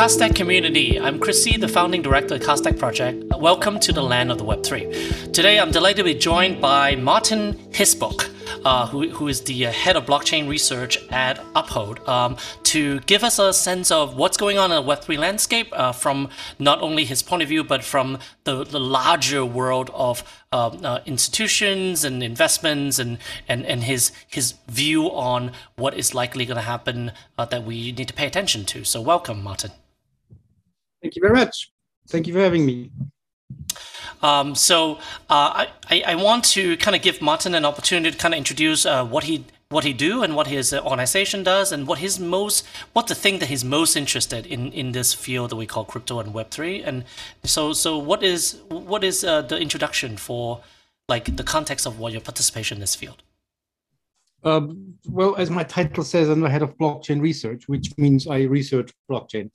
Cardstack community. I'm Chris Tse, the founding director of Cardstack Project. Welcome to the land of the Web3. Today, I'm delighted to be joined by Martin Hiesboeck, uh, who, who is the uh, head of blockchain research at Uphold, um, to give us a sense of what's going on in the Web3 landscape uh, from not only his point of view, but from the, the larger world of um, uh, institutions and investments and, and, and his, his view on what is likely going to happen uh, that we need to pay attention to. So, welcome, Martin. Thank you very much. Thank you for having me. Um, so uh, I, I want to kind of give Martin an opportunity to kind of introduce uh, what he what he do and what his organization does and what his most what the thing that he's most interested in in this field that we call crypto and Web three. And so so what is what is uh, the introduction for like the context of what your participation in this field? Um, well, as my title says, I'm the head of blockchain research, which means I research blockchain.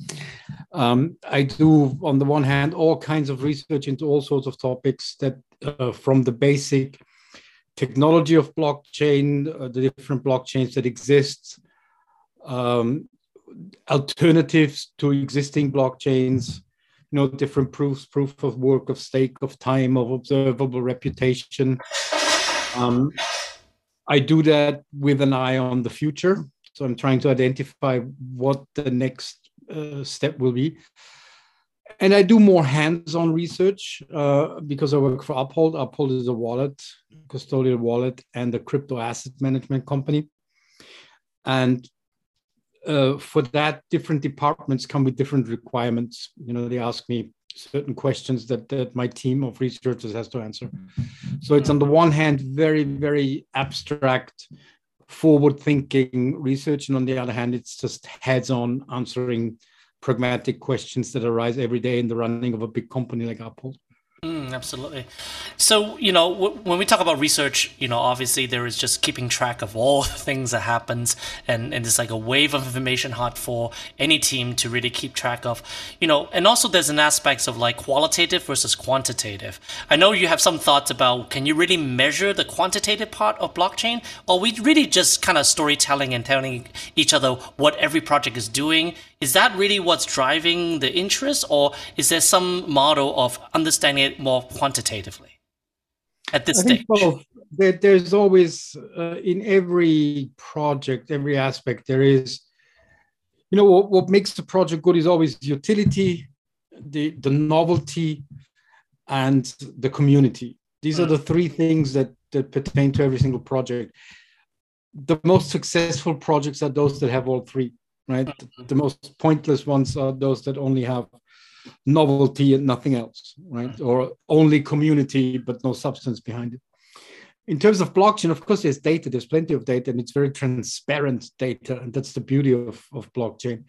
Um, I do, on the one hand, all kinds of research into all sorts of topics that, uh, from the basic technology of blockchain, uh, the different blockchains that exist, um, alternatives to existing blockchains, you know, different proofs, proof of work, of stake, of time, of observable reputation. Um, I do that with an eye on the future. So I'm trying to identify what the next uh, step will be. And I do more hands-on research uh, because I work for Uphold. Uphold is a wallet, custodial wallet, and a crypto asset management company. And uh, for that, different departments come with different requirements. You know, they ask me certain questions that, that my team of researchers has to answer. Mm-hmm. So it's on the one hand very, very abstract, forward thinking research. And on the other hand, it's just heads on answering pragmatic questions that arise every day in the running of a big company like Uphold. Mm, absolutely. So, you know, w- when we talk about research, you know, obviously there is just keeping track of all the things that happens, and and it's like a wave of information hard for any team to really keep track of, you know. And also, there's an aspect of like qualitative versus quantitative. I know you have some thoughts about can you really measure the quantitative part of blockchain, or we really just kind of storytelling and telling each other what every project is doing is that really what's driving the interest, or is there some model of understanding it more quantitatively at this I stage? Both. There, there's always uh, in every project, every aspect, there is, you know, what, what makes the project good is always utility, the the novelty, and the community. These are the mm. three things that that pertain to every single project. The most successful projects are those that have all three right? Mm-hmm. The most pointless ones are those that only have novelty and nothing else, right? Mm-hmm. Or only community but no substance behind it. In terms of blockchain, of course, there's data, there's plenty of data, and it's very transparent data. And that's the beauty of, of blockchain.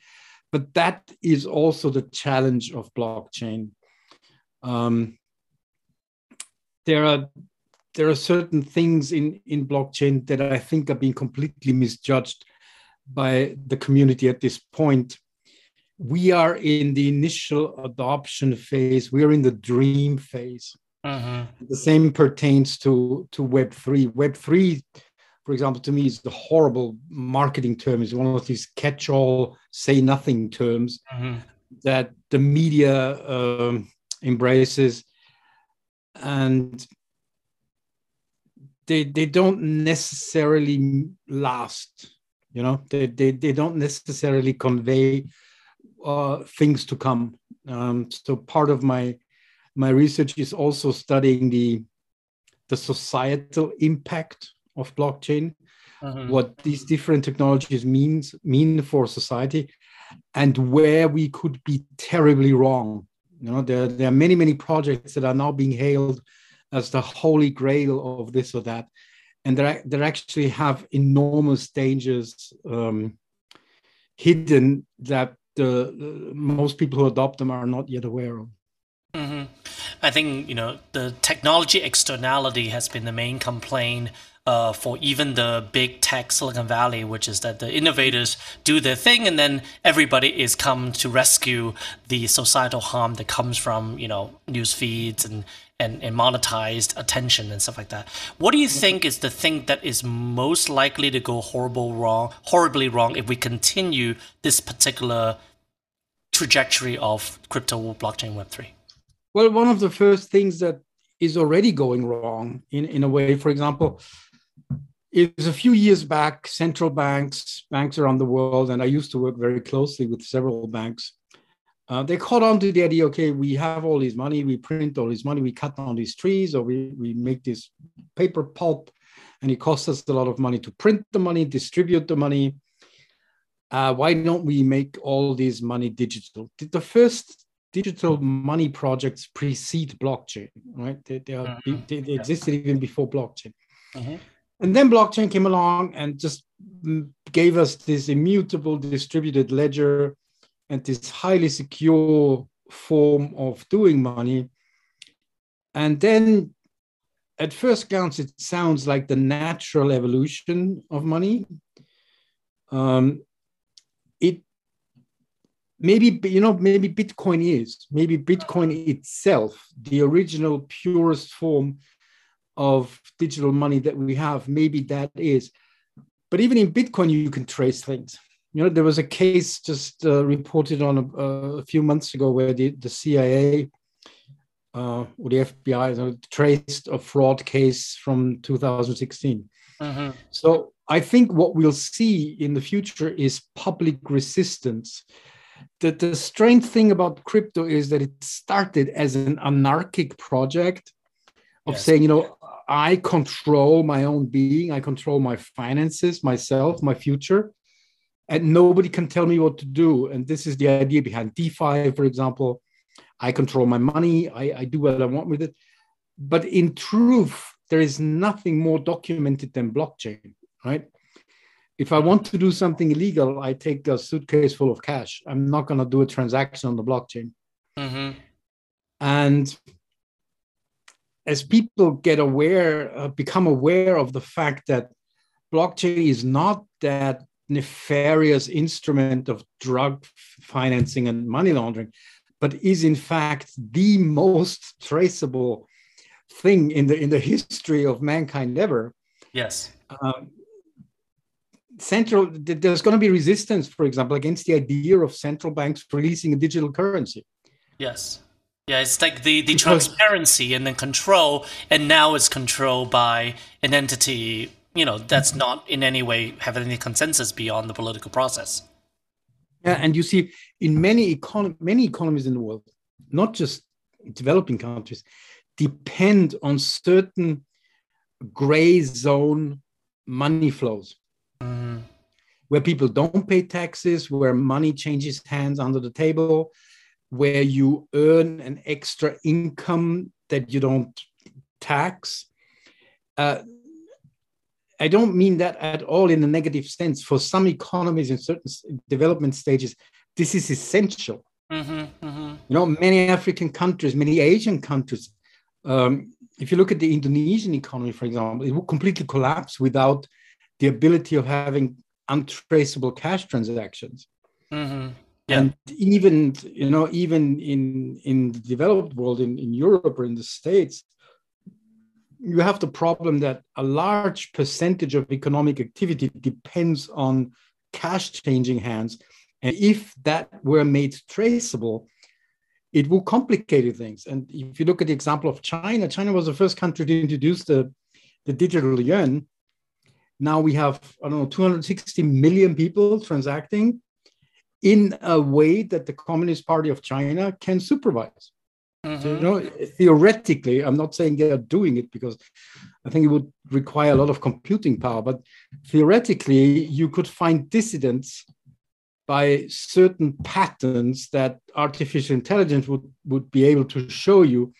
But that is also the challenge of blockchain. Um, there are there are certain things in, in blockchain that I think are being completely misjudged by the community at this point. We are in the initial adoption phase. We are in the dream phase. Uh-huh. The same pertains to, to Web3. Web3, for example, to me is the horrible marketing term, is one of these catch all, say nothing terms uh-huh. that the media um, embraces. And they, they don't necessarily last you know they, they, they don't necessarily convey uh, things to come. Um, so part of my my research is also studying the the societal impact of blockchain uh-huh. what these different technologies means mean for society and where we could be terribly wrong. You know there, there are many many projects that are now being hailed as the holy grail of this or that and they they actually have enormous dangers um, hidden that the, the, most people who adopt them are not yet aware of. Mm-hmm. I think you know the technology externality has been the main complaint uh, for even the big tech Silicon Valley, which is that the innovators do their thing and then everybody is come to rescue the societal harm that comes from you know news feeds and and, and monetized attention and stuff like that. What do you mm-hmm. think is the thing that is most likely to go horrible wrong, horribly wrong if we continue this particular trajectory of crypto blockchain Web3? Well, one of the first things that is already going wrong in, in a way, for example, is a few years back, central banks, banks around the world, and I used to work very closely with several banks. Uh, they caught on to the idea okay, we have all this money, we print all this money, we cut down these trees, or we, we make this paper pulp, and it costs us a lot of money to print the money, distribute the money. Uh, why don't we make all this money digital? The first digital money projects precede blockchain, right? They, they, are, mm-hmm. they, they existed even before blockchain. Mm-hmm. And then blockchain came along and just gave us this immutable distributed ledger and this highly secure form of doing money. And then at first glance, it sounds like the natural evolution of money. Um, it maybe you know maybe Bitcoin is maybe Bitcoin itself the original purest form of digital money that we have. Maybe that is. But even in Bitcoin, you can trace things. You know, there was a case just uh, reported on a, a, few months ago where the, the CIA uh, or the FBI traced a fraud case from 2016. Mm-hmm. So I think what we'll see in the future is public resistance. The, the strange thing about crypto is that it started as an anarchic project of yes. saying, you know, I control my own being, I control my finances, myself, my future, and nobody can tell me what to do. And this is the idea behind DeFi, for example. I control my money, I, I do what I want with it. But in truth, there is nothing more documented than blockchain, right? If I want to do something illegal, I take a suitcase full of cash. I'm not going to do a transaction on the blockchain. Mm-hmm. And as people get aware, uh, become aware of the fact that blockchain is not that nefarious instrument of drug financing and money laundering, but is in fact the most traceable thing in the in the history of mankind ever. Yes. Um, central there's going to be resistance for example against the idea of central banks releasing a digital currency yes yeah, it's like the, the transparency and then control, and now it's controlled by an entity, you know, that's not in any way having any consensus beyond the political process. Yeah, and you see in many econ- many economies in the world, not just developing countries, depend on certain gray zone money flows. Mm. Where people don't pay taxes, where money changes hands under the table, where you earn an extra income that you don't tax. Uh, I don't mean that at all in a negative sense. For some economies in certain development stages, this is essential. Mm-hmm, mm-hmm. You know, many African countries, many Asian countries. Um, if you look at the Indonesian economy, for example, it would completely collapse without the ability of having untraceable cash transactions. Mm-hmm. Yeah. And even you know, even in in the developed world, in, in Europe or in the States, you have the problem that a large percentage of economic activity depends on cash changing hands. And if that were made traceable, it will complicate things. And if you look at the example of China, China was the first country to introduce the, the digital yuan. Now we have, I don't know, 260 million people transacting in a way that the Communist Party of China can supervise. Mm-hmm. So, you know, theoretically, I'm not saying they are doing it because I think it would require a lot of computing power, but theoretically, you could find dissidents by certain patterns that artificial intelligence would, would be able to show you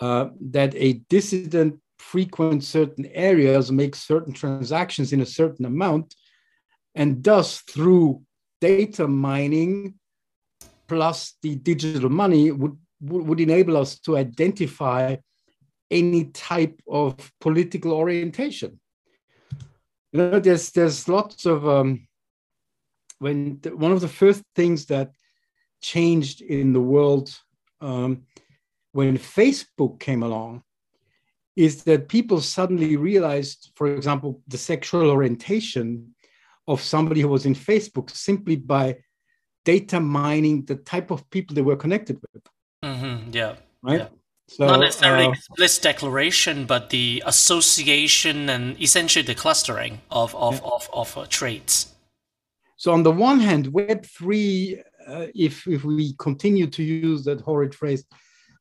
uh, that a dissident frequents certain areas, makes certain transactions in a certain amount, and thus through data mining plus the digital money would, would enable us to identify any type of political orientation. You know, there's there's lots of um, when the, one of the first things that changed in the world um, when Facebook came along is that people suddenly realized, for example, the sexual orientation of somebody who was in Facebook simply by data mining the type of people they were connected with. Mm-hmm. Yeah. Right. Yeah. So, Not necessarily uh, explicit declaration, but the association and essentially the clustering of of Yeah. of, of uh, traits. So on the one hand, Web three, uh, if if we continue to use that horrid phrase,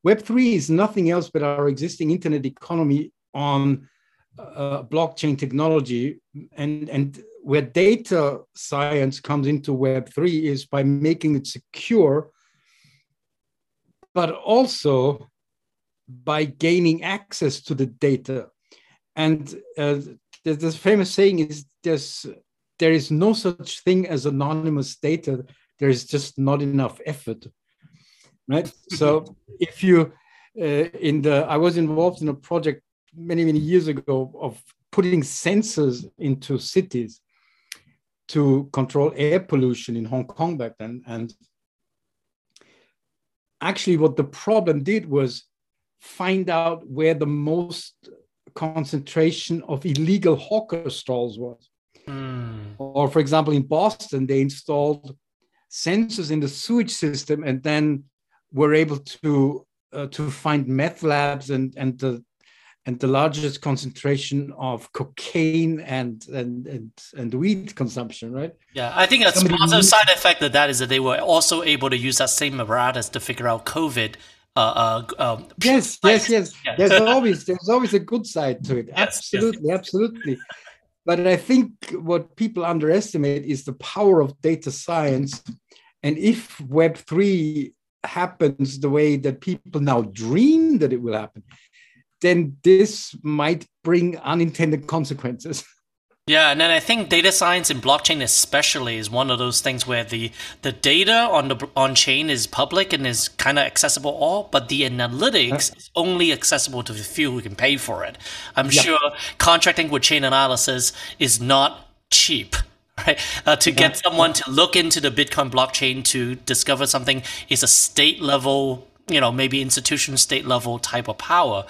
Web three is nothing else but our existing internet economy on uh, blockchain technology, and and where data science comes into Web three is by making it secure, but also by gaining access to the data. And uh, there's this famous saying is there's there is no such thing as anonymous data. There is just not enough effort, right? so if you, uh, in the, I was involved in a project many many years ago of putting sensors into cities to control air pollution in Hong Kong back then, and actually what the problem did was find out where the most concentration of illegal hawker stalls was Mm. or for example in boston they installed sensors in the sewage system and then were able to uh, to find meth labs and and the and the largest concentration of cocaine and and and, and weed consumption right Yeah, I think a Somebody positive needs- side effect of that is that they were also able to use that same apparatus to figure out COVID. Uh, uh, um, yes yes yes Yeah. there's always there's always a good side to it Yes, yes. absolutely absolutely but i think what people underestimate is the power of data science and if web 3 happens the way that people now dream that it will happen then this might bring unintended consequences Yeah, and then I think data science and blockchain especially is one of those things where the the data on the on chain is public and is kind of accessible all, but the analytics is only accessible to the few who can pay for it. I'm Yeah. sure contracting with Chainalysis is not cheap. Right, uh, to get someone to look into the Bitcoin blockchain to discover something is a state level, you know, maybe institution state level type of power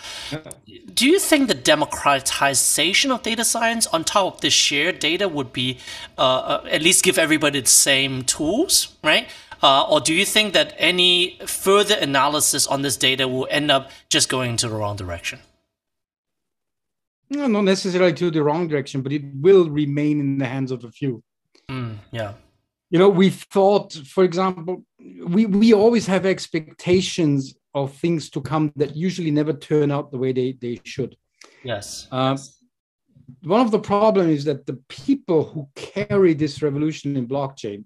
do you think the democratization of data science on top of the shared data would be uh, uh, at least give everybody the same tools, right? Uh, or do you think that any further analysis on this data will end up just going into the wrong direction? No, not necessarily to the wrong direction but it will remain in the hands of a few Mm, yeah. you know we thought for example we we always have expectations of things to come that usually never turn out the way they they should Yes. um, one of the problems is that the people who carry this revolution in blockchain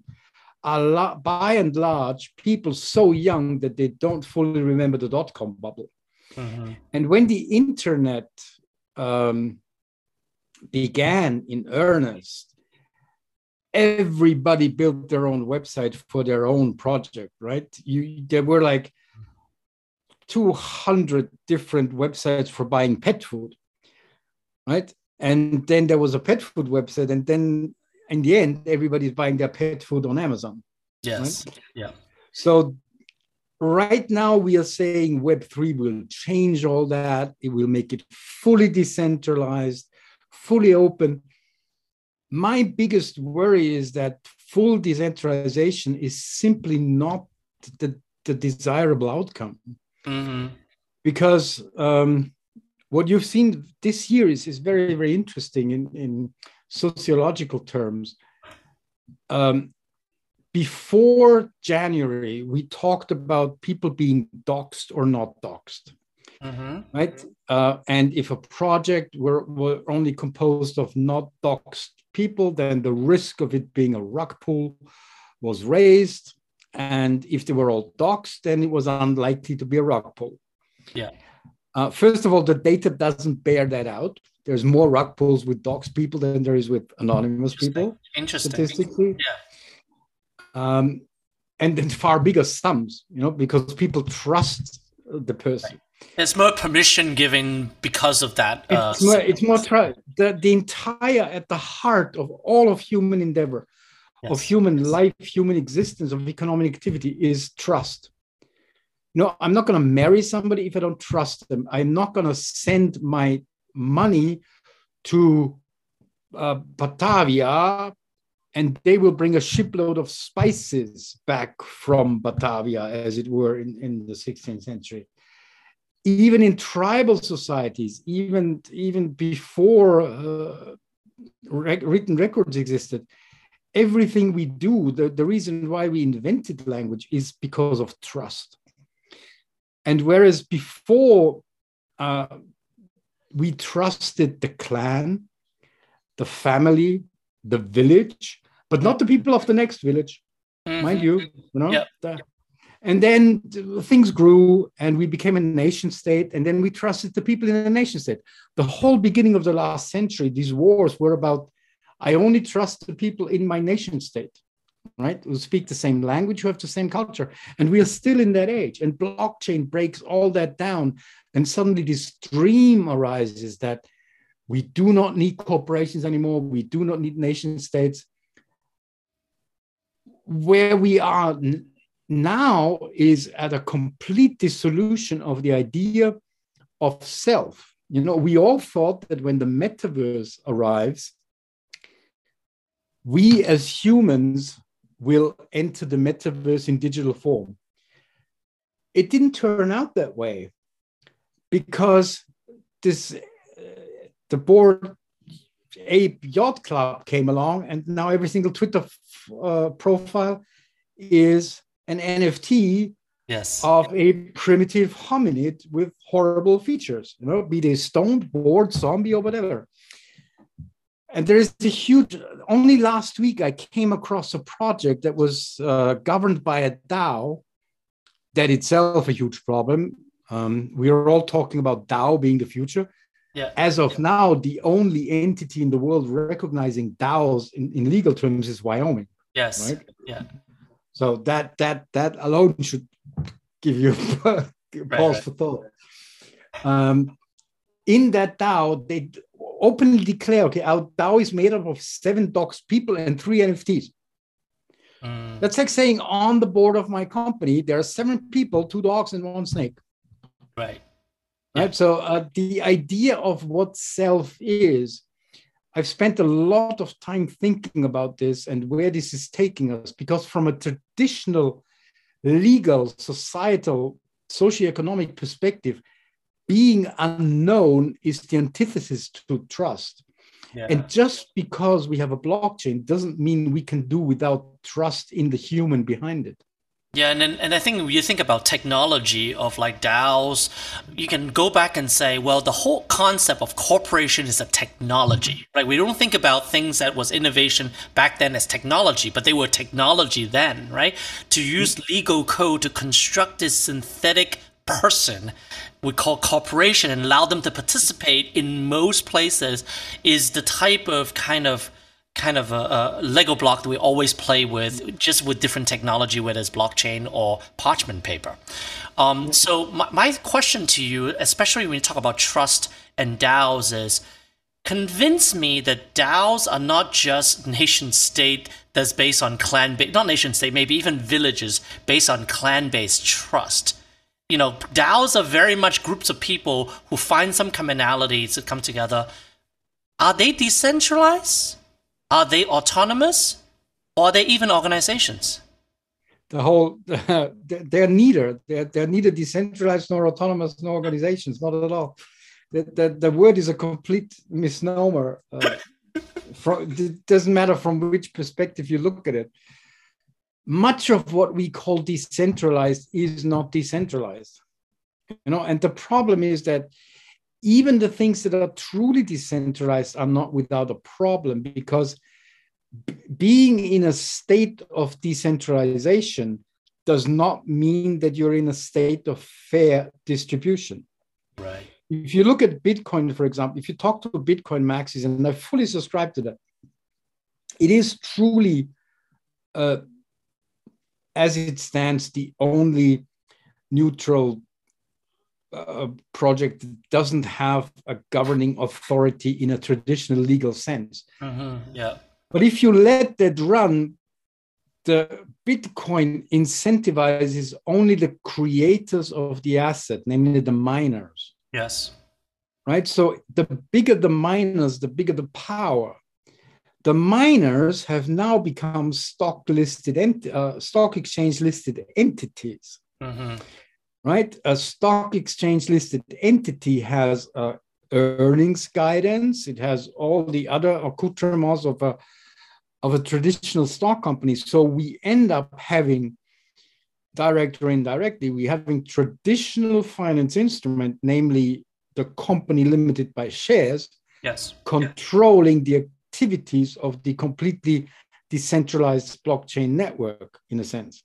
are la- by and large people so young that they don't fully remember the dot-com bubble Mhm. and when the internet um, began in earnest, everybody built their own website for their own project, right? You there were like 200 different websites for buying pet food, right? And then there was a pet food website, and then in the end, everybody's buying their pet food on Amazon. Yes. Yeah. So right now we are saying Web3 will change all that. It will make it fully decentralized, fully open. My biggest worry is that full decentralization is simply not the, the desirable outcome hmm because um, what you've seen this year is, is very, very interesting in, in sociological terms. Um, before January, we talked about people being doxxed or not doxxed, hmm right? Uh, and if a project were, were only composed of not doxxed people, then the risk of it being a rug pull was raised. And if they were all doxxed, then it was unlikely to be a rug pull. Yeah. Uh, first of all, the data doesn't bear that out. There's more rug pulls with doxed people than there is with anonymous people Interesting. statistically. Um, and then far bigger sums, you know, because people trust the person. There's more permission given because of that. Uh, It's more, it's more try the, the entire at the heart of all of human endeavor, of yes. human life, human existence, of economic activity is trust. No, I'm not going to marry somebody if I don't trust them. I'm not going to send my money to uh, Batavia and they will bring a shipload of spices back from Batavia, as it were, in, in the 16th century. Even in tribal societies, even, even before uh, rec- written records existed, everything we do, the, the reason why we invented language is because of trust. And whereas before uh, we trusted the clan, the family, the village, but not the people of the next village, mm-hmm. mind you, you know. The, and then things grew and we became a nation state and then we trusted the people in the nation state. The whole beginning of the last century these wars were about i only trust the people in my nation state right? Who speak the same language who have the same culture. And we are still in that age and blockchain breaks all that down and suddenly this dream arises that we do not need corporations anymore. We do not need nation states. Where we are now is at a complete dissolution of the idea of self. You know, we all thought that when the metaverse arrives, we as humans will enter the metaverse in digital form. It didn't turn out that way because this uh, the Bored Ape Yacht Club came along and now every single twitter uh, profile is an NFT yes. of a primitive hominid with horrible features, you know, be they stoned, bored, zombie, or whatever. And there is a huge, only last week I came across a project that was uh, governed by a DAO, that itself a huge problem. Um, we are all talking about DAO being the future. Yeah. As of now, the only entity in the world recognizing DAOs in, in legal terms is Wyoming. Yes. Right? Yeah. So that that that alone should give you pause right, for thought. Um, in that DAO, they openly declare, okay, our DAO is made up of seven doxxed people and three NFTs. Mm. That's like saying on the board of my company, there are seven people, two dogs, and one snake. Right. Right. Yeah. So uh, the idea of what self is I've spent a lot of time thinking about this and where this is taking us, because from a traditional legal, societal, socioeconomic perspective, being unknown is the antithesis to trust. Yeah. And just because we have a blockchain doesn't mean we can do without trust in the human behind it. Yeah, and and I think you think about technology of like DAOs, you can go back and say, well, the whole concept of corporation is a technology, right? We don't think about things that was innovation back then as technology, but they were technology then, right? To use legal code to construct this synthetic person we call corporation and allow them to participate in most places is the type of kind of kind of a, a, Lego block that we always play with, just with different technology, whether it's blockchain or parchment paper. Um, so my, my question to you, especially when you talk about trust and DAOs, is convince me that DAOs are not just nation state that's based on clan based, not nation state, maybe even villages based on clan based trust. You know, DAOs are very much groups of people who find some commonalities to come together. Are they decentralized? Are they autonomous? Or are they even organizations? The whole, they're neither. They're, they're neither decentralized nor autonomous nor organizations, not at all. The, the, the word is a complete misnomer. Uh, from, it doesn't matter from which perspective you look at it. Much of what we call decentralized is not decentralized. You know, and the problem is that even the things that are truly decentralized are not without a problem because being in a state of decentralization does not mean that you're in a state of fair distribution. Right. If you look at Bitcoin, for example, if you talk to Bitcoin maxis, and I fully subscribe to that, it is truly, uh, as it stands, the only neutral a project doesn't have a governing authority in a traditional legal sense. Mm-hmm. Yeah. But if you let that run, the Bitcoin incentivizes only the creators of the asset, namely the miners. Yes. Right. So the bigger the miners, the bigger the power. the miners have now become stock listed, ent- uh, stock exchange listed entities. Mm-hmm. Right? A stock exchange listed entity has uh, earnings guidance, it has all the other accoutrements of a, of a traditional stock company. So we end up having direct or indirectly, we having traditional finance instrument, namely the company limited by shares, yes, controlling the activities of the completely decentralized blockchain network in a sense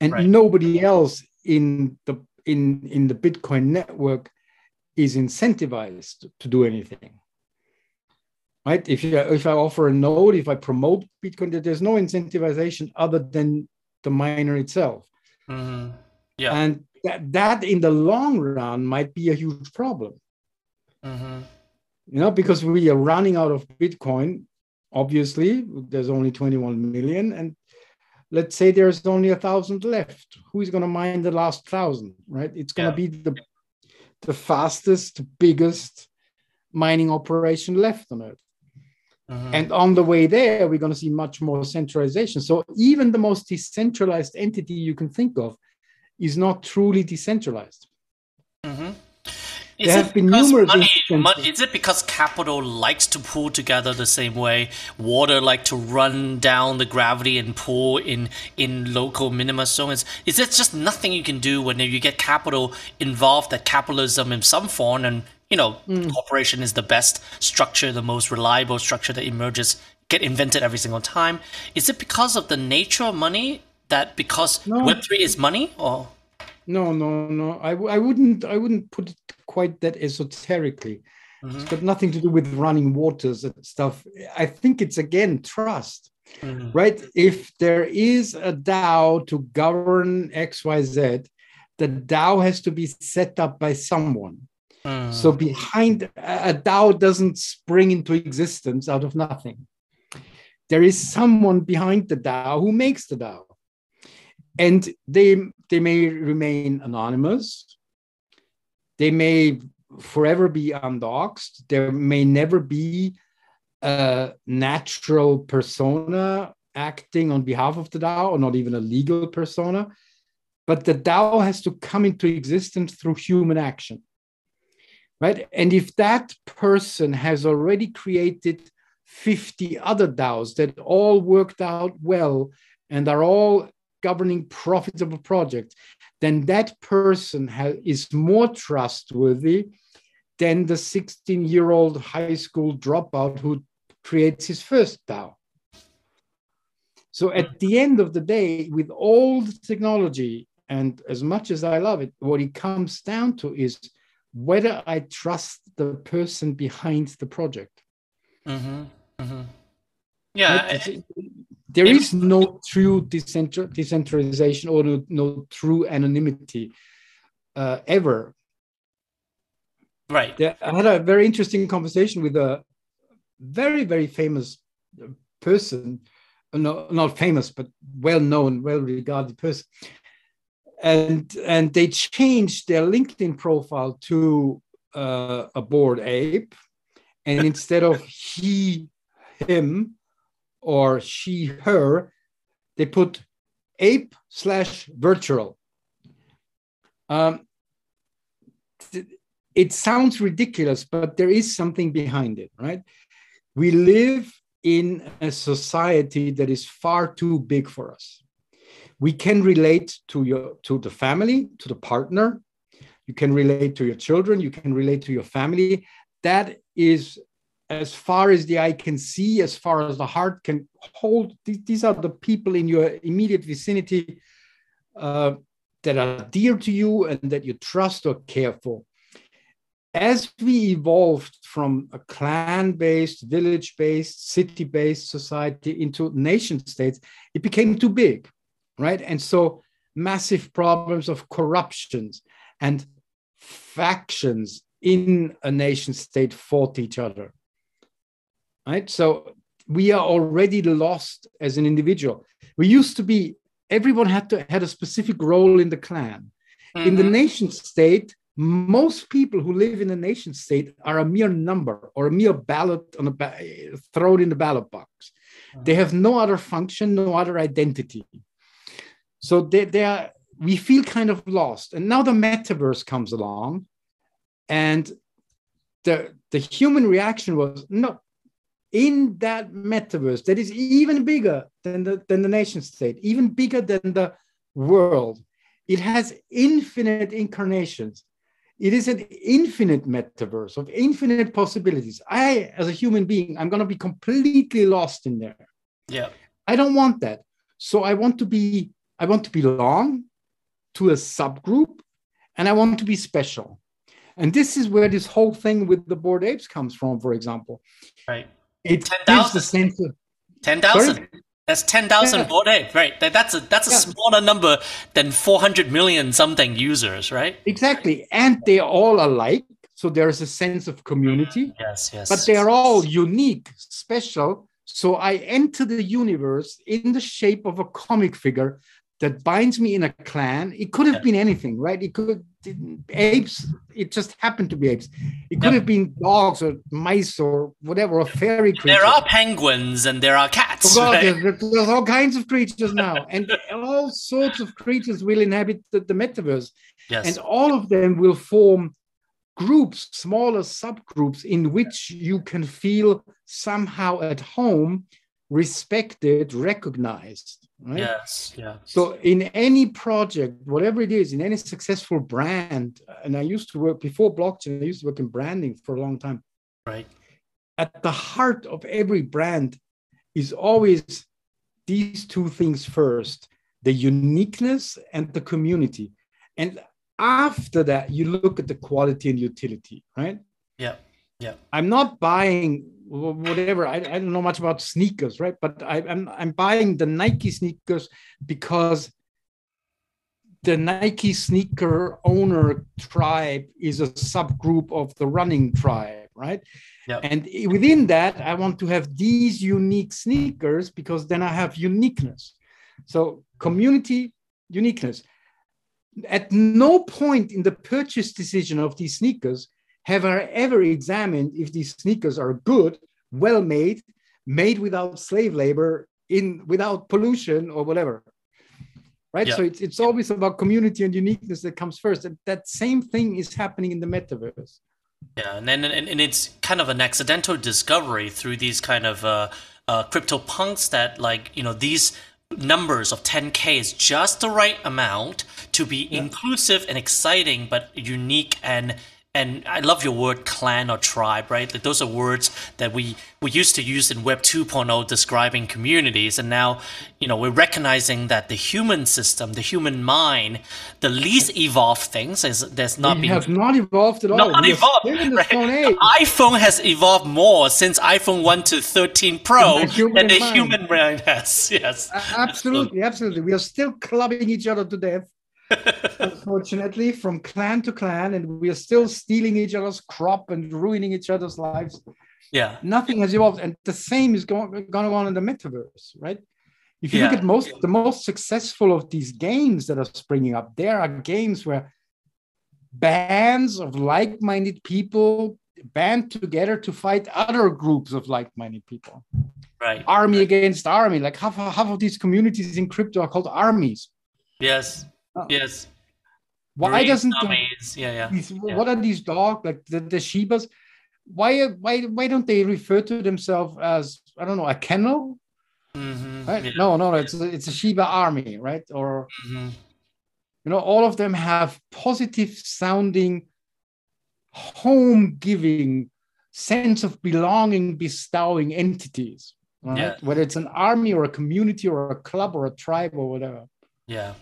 and right. nobody else in the in in the bitcoin network is incentivized to do anything right if you if i offer a node if i promote bitcoin there's no incentivization other than the miner itself mm-hmm. yeah and that, that in the long run might be a huge problem mm-hmm you know, because we are running out of Bitcoin. Obviously, there's only 21 million, and let's say there's only a thousand left. Who is going to mine the last thousand? Right? It's going to yeah. be the the fastest, biggest mining operation left on Earth. Uh-huh. And on the way there, we're going to see much more centralization. So even the most decentralized entity you can think of is not truly decentralized. Is there have been numerous money, money, is it because capital likes to pull together the same way water like to run down the gravity and pull in in local minima zones? Is it just nothing you can do when you get capital involved? That capitalism in some form and you know mm. corporation is the best structure, the most reliable structure that emerges, get invented every single time. Is it because of the nature of money that because no. Web three is money or? No, no, no. I, I wouldn't. I wouldn't put it quite that esoterically. Mm-hmm. It's got nothing to do with running waters and stuff. I think it's again trust, mm-hmm. right? If there is a DAO to govern X, Y, Z, the DAO has to be set up by someone. Mm. So behind a DAO doesn't spring into existence out of nothing. There is someone behind the DAO who makes the DAO. And they they may remain anonymous they may forever be undoxed. There may never be a natural persona acting on behalf of the DAO, or not even a legal persona. But the DAO has to come into existence through human action. Right. And if that person has already created 50 other DAOs that all worked out well and are all governing profitable project, then that person is more trustworthy than the 16 year old high school dropout who creates his first DAO. So at the end of the day, with all the technology, and as much as I love it, what it comes down to is whether I trust the person behind the project. Mm-hmm. Mm-hmm. Yeah. There is no true decentral, decentralization or no, no true anonymity uh, ever. Right. I had a very interesting conversation with a very, very famous person, no, not famous, but well known, well regarded person. And, and they changed their LinkedIn profile to uh, a bored ape. And instead of he, him, or she, her, they put ape slash virtual. Um, it sounds ridiculous, but there is something behind it, right? We live in a society that is far too big for us. We can relate to your to the family, to the partner. You can relate to your children. You can relate to your family. That is as far as the eye can see, as far as the heart can hold. These are the people in your immediate vicinity uh, that are dear to you and that you trust or care for. As we evolved from a clan based, village based, city based society into nation states, it became too big, right? And so massive problems of corruptions and factions in a nation state fought each other right? So we are already lost as an individual. We used to be everyone had to had a specific role in the clan. Mm-hmm. In the mm-hmm. nation state, most people who live in a nation state are a mere number or a mere ballot on a ba- thrown in the ballot box. They have no other function, no other identity. So they, they are, we feel kind of lost. And now the metaverse comes along, and the the human reaction was no. In that metaverse, that is even bigger than the than the nation state, even bigger than the world. It has infinite incarnations. It is an infinite metaverse of infinite possibilities. I, as a human being, I'm going to be completely lost in there. Yeah. I don't want that. So I want to be, I want to belong to a subgroup and I want to be special. And this is where this whole thing with the bored apes comes from, for example. Right. It 10,000. gives the sense of 10,000. That's 10,000 Yeah. bored ape, right? That, that's a that's a Yeah. smaller number than 400 million something users, right? exactly. And they're all alike. So there's a sense of community, Yes, yes. but they are all unique, special. So I enter the universe in the shape of a comic figure that binds me in a clan. It could have Yeah. been anything, right? It could apes. It just happened to be apes. It could Yeah. have been dogs or mice or whatever, or fairy creatures. there are penguins and there are Oh cats, God, right? there's, there's all kinds of creatures now, and all sorts of creatures will inhabit the, the metaverse, Yes. and all of them will form groups, smaller subgroups, in which you can feel somehow at home, respected, recognized. Right? Yes, yeah. So in any project, whatever it is, in any successful brand, and I used to work before blockchain, I used to work in branding for a long time Right. at the heart of every brand is always these two things first the uniqueness and the community and after that you look at the quality and utility right Yeah. Yeah. i'm not buying whatever i, I don't know much about sneakers right but I, I'm, I'm buying the nike sneakers because the Nike sneaker owner tribe is a subgroup of the running tribe, right? Yep. And within that, I want to have these unique sneakers because then I have uniqueness. So, community uniqueness. At no point in the purchase decision of these sneakers have I ever examined if these sneakers are good, well made, made without slave labor, in without pollution or whatever right? Yeah. So it's, it's always about community and uniqueness that comes first. And that same thing is happening in the metaverse. Yeah, and then and, and it's kind of an accidental discovery through these kind of uh, uh, CryptoPunks that like you know these numbers of 10k is just the right amount to be inclusive and exciting, but unique and and I love your word clan or tribe, right? Like those are words that we we used to use in Web 2.0 describing communities, and now you know we're recognizing that the human system, the human mind, the least evolved things is there's not we been have not evolved at all. not we evolved. right? The iPhone has evolved more since iPhone 1 to 13 Pro Than the human than the mind. human mind has. Yes. Absolutely, absolutely. We are still clubbing each other to death, unfortunately, from clan to clan, and we are still stealing each other's crop and ruining each other's lives. Yeah. Nothing has evolved, and the same is going, going on in the metaverse, right? If you look at most the most successful of these games that are springing up, there are games where bands of like-minded people band together to fight other groups of like-minded people. Right. Army against army. Like half, half of these communities in crypto are called armies. Yes. Oh. Yes. Why doesn't the- Yeah, yeah. these, Yeah. what are these dogs like the, the Shibas? Why why why don't they refer to themselves as I don't know a kennel? Mm-hmm. Right? Yeah. No, no, it's a, it's a Shiba army, right? Or Mhm. you know, all of them have positive sounding, home giving, sense of belonging, bestowing entities. Right? Yeah. Whether it's an army or a community or a club or a tribe or whatever. Yeah.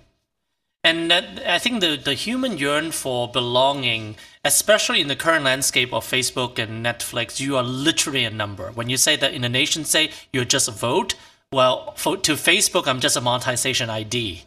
And that, I think the, the human yearn for belonging, especially in the current landscape of Facebook and Netflix, you are literally a number. When you say that in a nation state, you're just a vote, well, for, to Facebook, I'm just a monetization ID.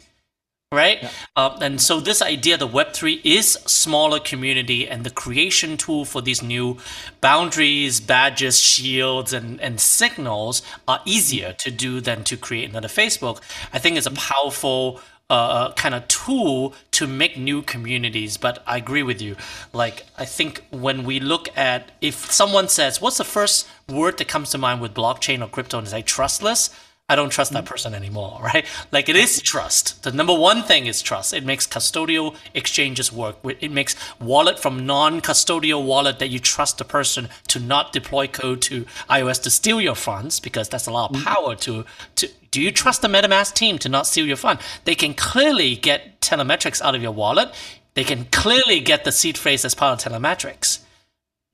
Right? Um, and so this idea, the Web3 is smaller community and the creation tool for these new boundaries, badges, shields, and, and signals are easier to do than to create another Facebook. I think it's a powerful uh, kind of tool to make new communities. But I agree with you. Like, I think when we look at if someone says, "What's the first word that comes to mind with blockchain or crypto?" and say trustless. I don't trust that person anymore, right? Like it is trust. The number one thing is trust. It makes custodial exchanges work. It makes wallet from non-custodial wallet that you trust the person to not deploy code to iOS to steal your funds because that's a lot of mm-hmm. power to to do you trust the MetaMask team to not steal your fund? They can clearly get telemetrics out of your wallet. They can clearly get the seed phrase as part of telemetrics.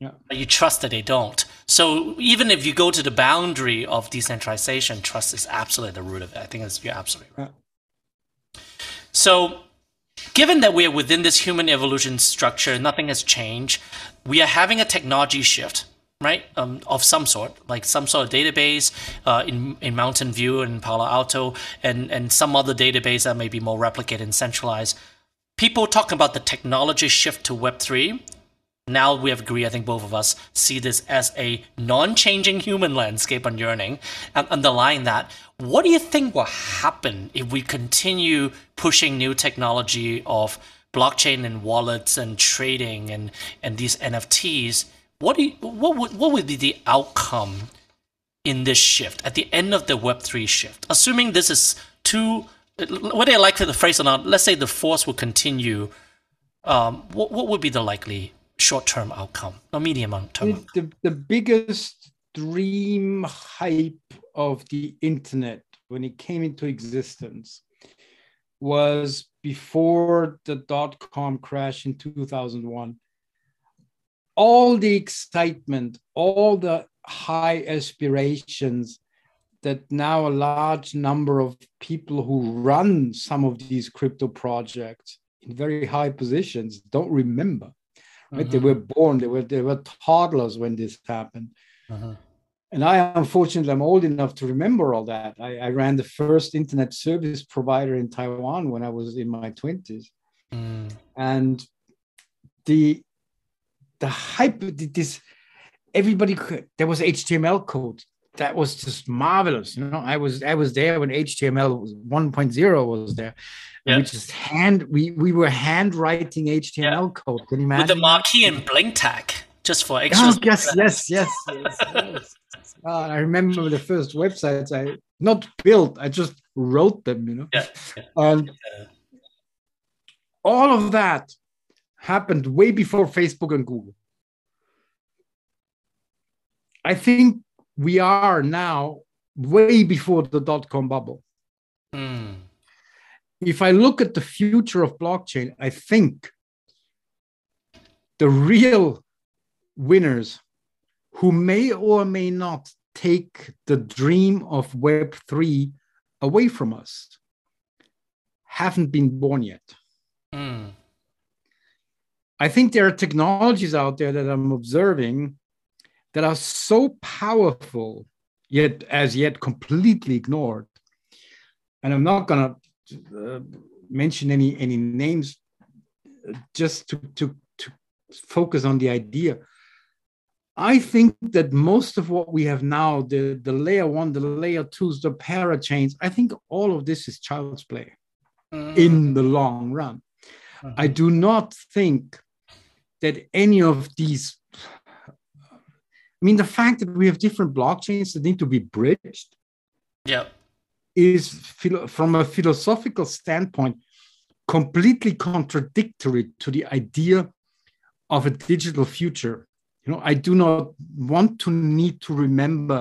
Yeah. But You trust that they don't. So even if you go to the boundary of decentralization, trust is absolutely the root of it. I think that's, you're absolutely right. So given that we are within this human evolution structure, nothing has changed. We are having a technology shift, right? Um, of some sort, like some sort of database uh, in in Mountain View and Palo Alto, and and some other database that may be more replicated and centralized. People talk about the technology shift to Web three now we have agreed, I think both of us see this as a non-changing human landscape on yearning. And underlying that, what do you think will happen if we continue pushing new technology of blockchain and wallets and trading and, and these NFTs? What do you, what would what would be the outcome in this shift at the end of the Web three shift? Assuming this is too whether you like the phrase or not, let's say the force will continue. Um, what what would be the likely short-term outcome, not medium term. The, the biggest dream hype of the internet when it came into existence was before the dot-com crash in 2001 all the excitement all the high aspirations that now a large number of people who run some of these crypto projects in very high positions don't remember Right? Mm-hmm. They were born, they were they were toddlers when this happened. Uh-huh. And I, unfortunately, I'm old enough to remember all that. I, I, ran the first internet service provider in Taiwan when I was in my 20s. Mm. And the the hype, this everybody could, there was HTML code that was just marvelous. You know, I was I was there when HTML was 1.0 was there. Yeah. We just hand we we were handwriting HTML yeah. code. Can you imagine? With the marquee and blink tag, just for oh, extra. Oh, yes, yes, yes, yes, yes. I remember the first websites I not built, I just wrote them. You know. Yeah. yeah. And all of that happened way before Facebook and Google. I think we are now way before the dot com bubble. Mm if I look at the future of blockchain, I think the real winners who may or may not take the dream of Web3 away from us haven't been born yet. Mm. I think there are technologies out there that I'm observing that are so powerful, yet as yet completely ignored. And I'm not going to uh, mention any any names just to, to to focus on the idea i think that most of what we have now the the layer one the layer twos the parachains i think all of this is child's play mm. in the long run mm-hmm. i do not think that any of these mean the fact that we have different blockchains that need to be bridged yeah is from a philosophical standpoint completely contradictory to the idea of a digital future. You know i do not want to need to remember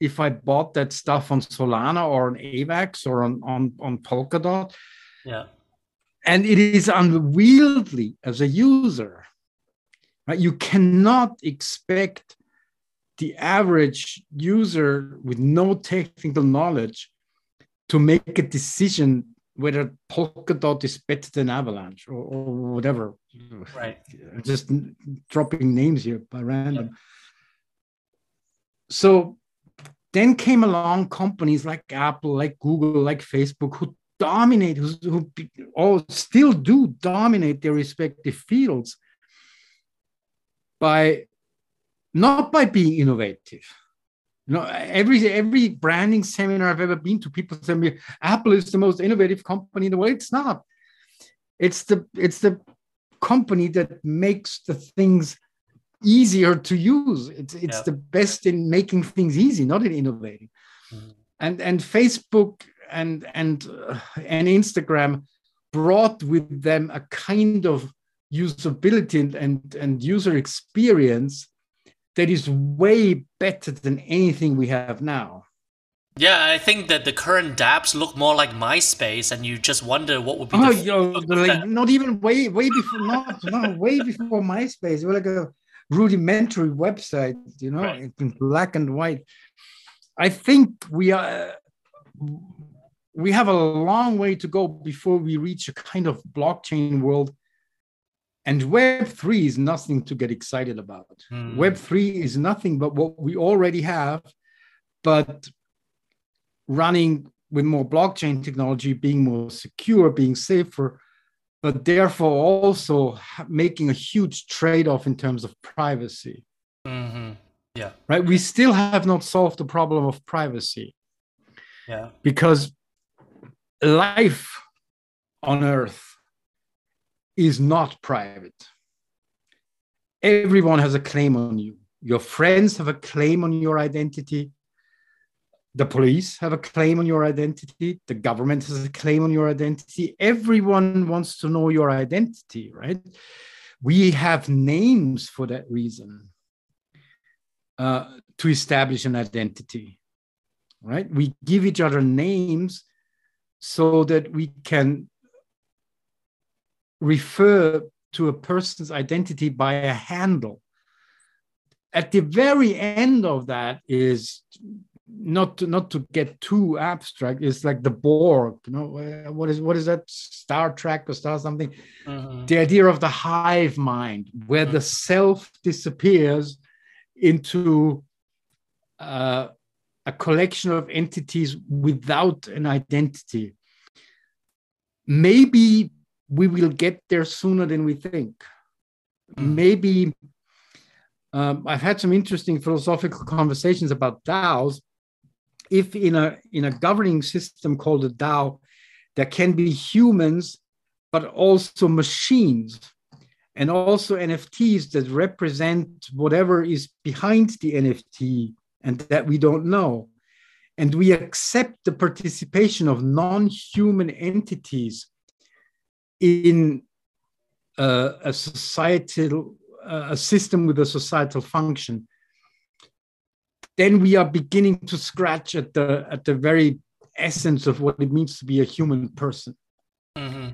if i bought that stuff on solana or on avax or on on, on polkadot. Yeah. And it is unwieldy as a user right? You cannot expect the average user with no technical knowledge to make a decision whether Polkadot is better than Avalanche or, or whatever. Right. Just dropping names here by random. Yeah. So then came along companies like Apple, like Google, like Facebook, who dominate, who, who all still do dominate their respective fields by not by being innovative, You know, every every branding seminar I've ever been to, people tell me Apple is the most innovative company in the world. It's not. It's the it's the company that makes the things easier to use. It's it's the best in making things easy, not in innovating. Mm-hmm. And and Facebook and and uh, and Instagram brought with them a kind of usability and, and, and user experience that is way better than anything we have now. Yeah, I think that the current dApps look more like MySpace, and you just wonder what would be. Oh, you know, like not even way, way before, not, no, way before MySpace. We're like a rudimentary website, you know, right. in black and white. I think we are, we have a long way to go before we reach a kind of blockchain world and Web3 is nothing to get excited about. Mm. Web3 is nothing but what we already have, but running with more blockchain technology, being more secure, being safer, but therefore also making a huge trade off in terms of privacy. Mm-hmm. Yeah. Right. We still have not solved the problem of privacy. Yeah. Because life on Earth is not private. Everyone has a claim on you. Your friends have a claim on your identity. The police have a claim on your identity. The government has a claim on your identity. Everyone wants to know your identity, right? We have names for that reason uh, to establish an identity, right? We give each other names so that we can refer to a person's identity by a handle. At the very end of that is not to, not to get too abstract. It's like the Borg. You know what is what is that Star Trek or Star something? Mm-hmm. The idea of the hive mind, where mm-hmm. the self disappears into uh, a collection of entities without an identity. Maybe we will get there sooner than we think. Mm. Maybe um, I've had some interesting philosophical conversations about DAOs. If in a in a governing system called a DAO, there can be humans, but also machines, and also NFTs that represent whatever is behind the NFT and that we don't know. And we accept the participation of non-human entities in uh, a societal uh, a system with a societal function then we are beginning to scratch at the at the very essence of what it means to be a human person mm-hmm.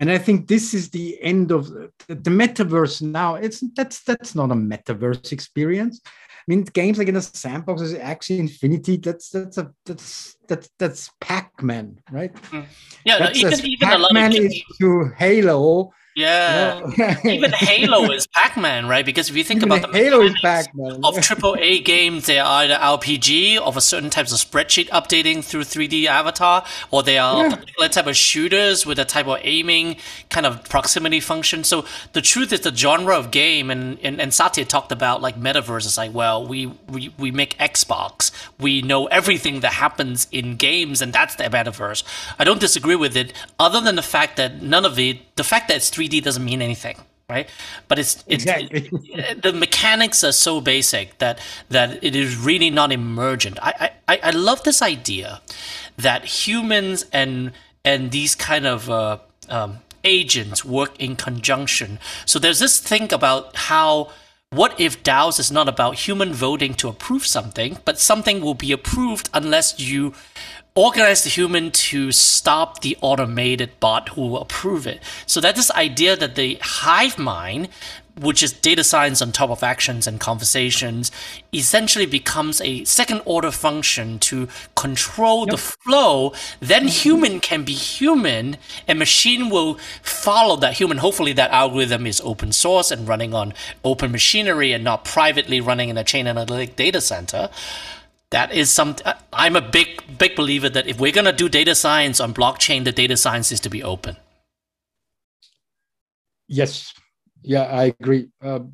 and i think this is the end of the, the metaverse now it's that's that's not a metaverse experience I mean, games like in the sandbox is Axie Infinity. That's that's a that's that's that's Pac-Man, right? Mm. Yeah, that's even, even Pac-Man is to Halo yeah, even Halo is Pac-Man, right? Because if you think even about the Halo is Pac-Man of AAA games, they are either RPG of a certain types of spreadsheet updating through 3D avatar, or they are yeah. particular type of shooters with a type of aiming kind of proximity function. So the truth is, the genre of game, and and, and Satya talked about like metaverse. Is like, well, we, we we make Xbox, we know everything that happens in games, and that's the metaverse. I don't disagree with it, other than the fact that none of it, the fact that it's 3 3D doesn't mean anything right but it's, it's exactly. it, the mechanics are so basic that that it is really not emergent I, I i love this idea that humans and and these kind of uh, um, agents work in conjunction so there's this thing about how what if DAOs is not about human voting to approve something, but something will be approved unless you organize the human to stop the automated bot who will approve it. So that this idea that the hive mind, which is data science on top of actions and conversations, essentially becomes a second order function to control yep. the flow. Then human can be human and machine will follow that human. Hopefully that algorithm is open source and running on open machinery and not privately running in a chain analytic data center that is some i'm a big big believer that if we're going to do data science on blockchain the data science is to be open yes yeah i agree um,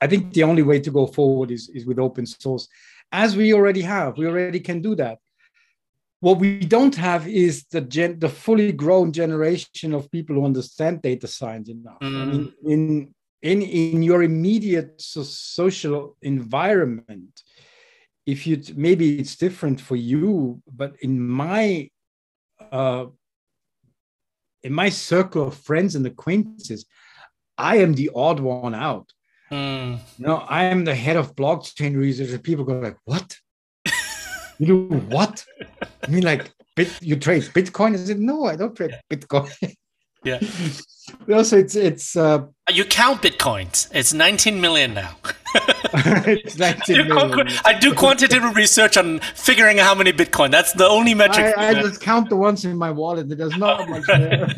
i think the only way to go forward is, is with open source as we already have. We already can do that. What we don't have is the gen, the fully grown generation of people who understand data science enough. Mm. I mean, in in in your immediate so social environment, if you maybe it's different for you, but in my uh, in my circle of friends and acquaintances, I am the odd one out. Mm. You know, I am the head of blockchain research, and people go like, "What? you do what? I mean, like, bit, you trade Bitcoin?" I said, "No, I don't trade Bitcoin." Yeah. also, it's it's. Uh, you count bitcoins. It's 19 million now. it's 19 I, do million. I do quantitative research on figuring out how many bitcoin. That's the only metric. I, I just count the ones in my wallet. There's not much there.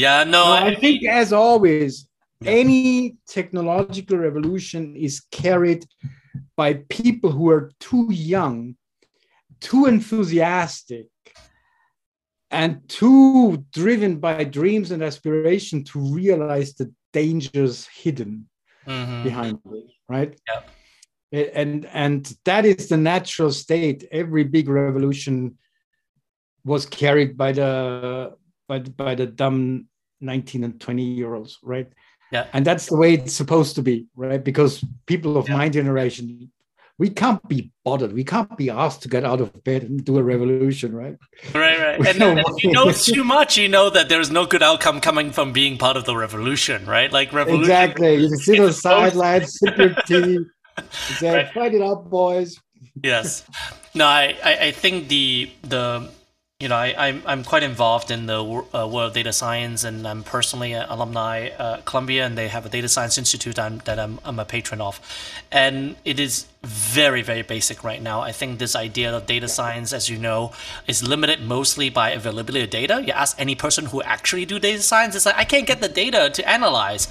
Yeah, no. I, I think, as always, any technological revolution is carried by people who are too young, too enthusiastic, and too driven by dreams and aspiration to realize the dangers hidden mm-hmm. behind it, right? Yeah. And and that is the natural state. Every big revolution was carried by the by, by the dumb 19 and 20 year olds, right? Yeah. And that's the way it's supposed to be, right? Because people of yeah. my generation, we can't be bothered. We can't be asked to get out of bed and do a revolution, right? Right, right. and you know too much, you know that there's no good outcome coming from being part of the revolution, right? Like revolution. Exactly. You sit on the sidelines, sip your tea, say, right. fight it up, boys. Yes. No, I, I, I think the the you know, I, am I'm, I'm quite involved in the uh, world of data science, and I'm personally an alumni at Columbia, and they have a data science institute I'm, that I'm, I'm a patron of. And it is very, very basic right now. I think this idea of data science, as you know, is limited mostly by availability of data. You ask any person who actually do data science, it's like, I can't get the data to analyze.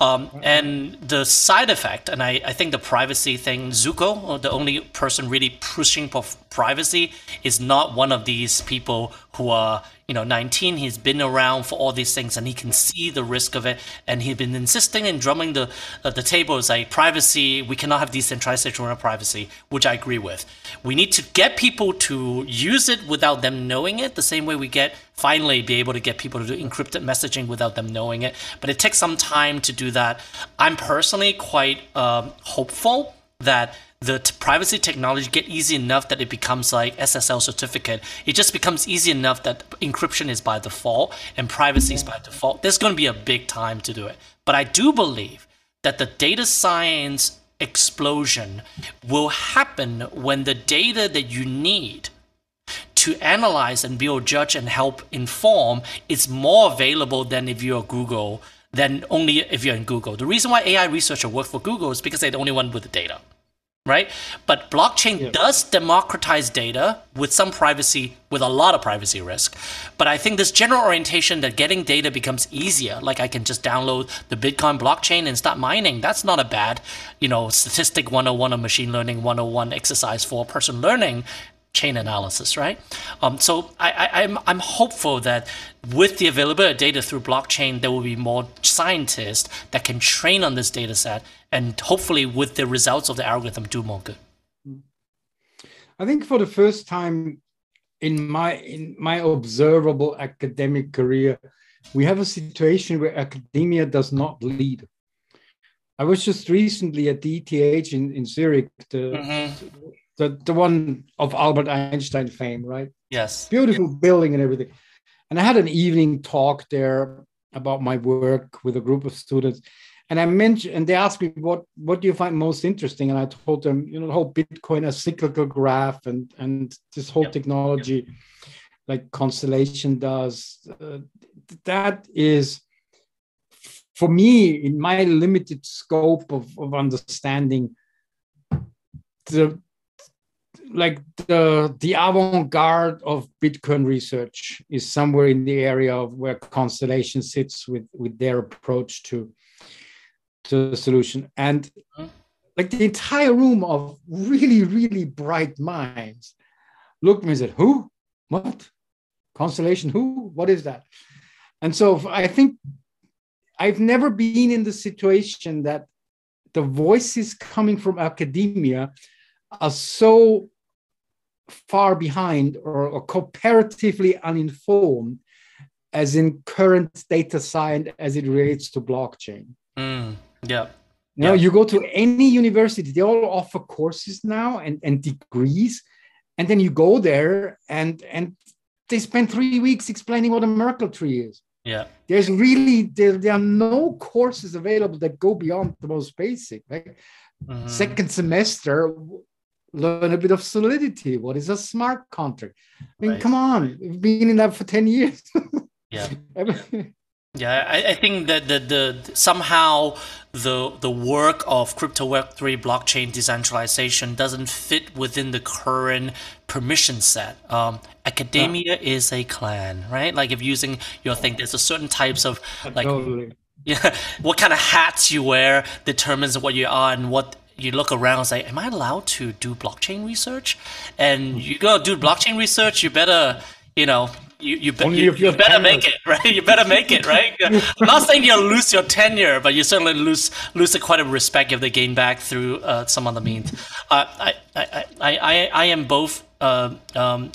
Um, and the side effect, and I, I think the privacy thing, Zooko, the only person really pushing for privacy, is not one of these people who are you know 19 he's been around for all these things and he can see the risk of it. And he's been insisting and drumming the uh, the table is like privacy we cannot have decentralized of privacy which i agree with. We need to get people to use it without them knowing it the same way we get finally be able to get people to do encrypted messaging without them knowing it. But it takes some time to do that. I'm personally quite um, hopeful that the t- privacy technology get easy enough that it becomes like SSL certificate. It just becomes easy enough that encryption is by default and privacy is by default. There's going to be a big time to do it. But I do believe that the data science explosion will happen when the data that you need to analyze and build, judge, and help inform is more available than if you're Google, than only if you're in Google. The reason why AI researcher work for Google is because they're the only one with the data right? But blockchain yeah. does democratize data with some privacy, with a lot of privacy risk. But I think this general orientation that getting data becomes easier, like I can just download the Bitcoin blockchain and start mining, that's not a bad, you know, statistic 101 or machine learning 101 exercise for person learning chain analysis, right? Um, so I, am I'm, I'm hopeful that with the availability of data through blockchain, there will be more scientists that can train on this data set and hopefully with the results of the algorithm do more good. I think for the first time in my in my observable academic career, we have a situation where academia does not lead. I was just recently at the ETH in, in Zurich, the, mm-hmm the, the one of Albert Einstein fame, right? Yes. Beautiful building and everything. And I had an evening talk there about my work with a group of students. And I mentioned, and they asked me, what, what do you find most interesting? And I told them, you know, the whole Bitcoin as cyclical graph and, and this whole yep. technology yep. like Constellation does. Uh, that is, for me, in my limited scope of, of understanding, the like the the avant-garde of Bitcoin research is somewhere in the area of where Constellation sits with with their approach to to the solution. And mm-hmm. like the entire room of really, really bright minds looked at me and said, Who? What? Constellation who? What is that? And so I think I've never been in the situation that the voices coming from academia are so far behind or, or comparatively uninformed as in current data science as it relates to blockchain. Mm, yeah. You know, you go to any university, they all offer courses now and, and degrees. And then you go there and and they spend three weeks explaining what a Merkle tree is. Yeah. There's really there, there are no courses available that go beyond the most basic. Right? Mm-hmm. Second semester, learn a bit of solidity. What is a smart contract? I mean, right. come on, we've been in that for 10 years. yeah. Yeah, I, I, think that the, the somehow the the work of crypto web three blockchain decentralization doesn't fit within the current permission set. Um, academia yeah. is a clan, right? Like if using your thing, there's a certain types of like totally. yeah, what kind of hats you wear determines what you are and what you look around and say, "Am I allowed to do blockchain research?" And you go do blockchain research, you better you know you you, be, you, you better make it right. You better make it right. I'm not saying you'll lose your tenure, but you certainly lose lose quite a respect if they gain back through uh, some other means. Uh, I, I, I I I am both uh, um,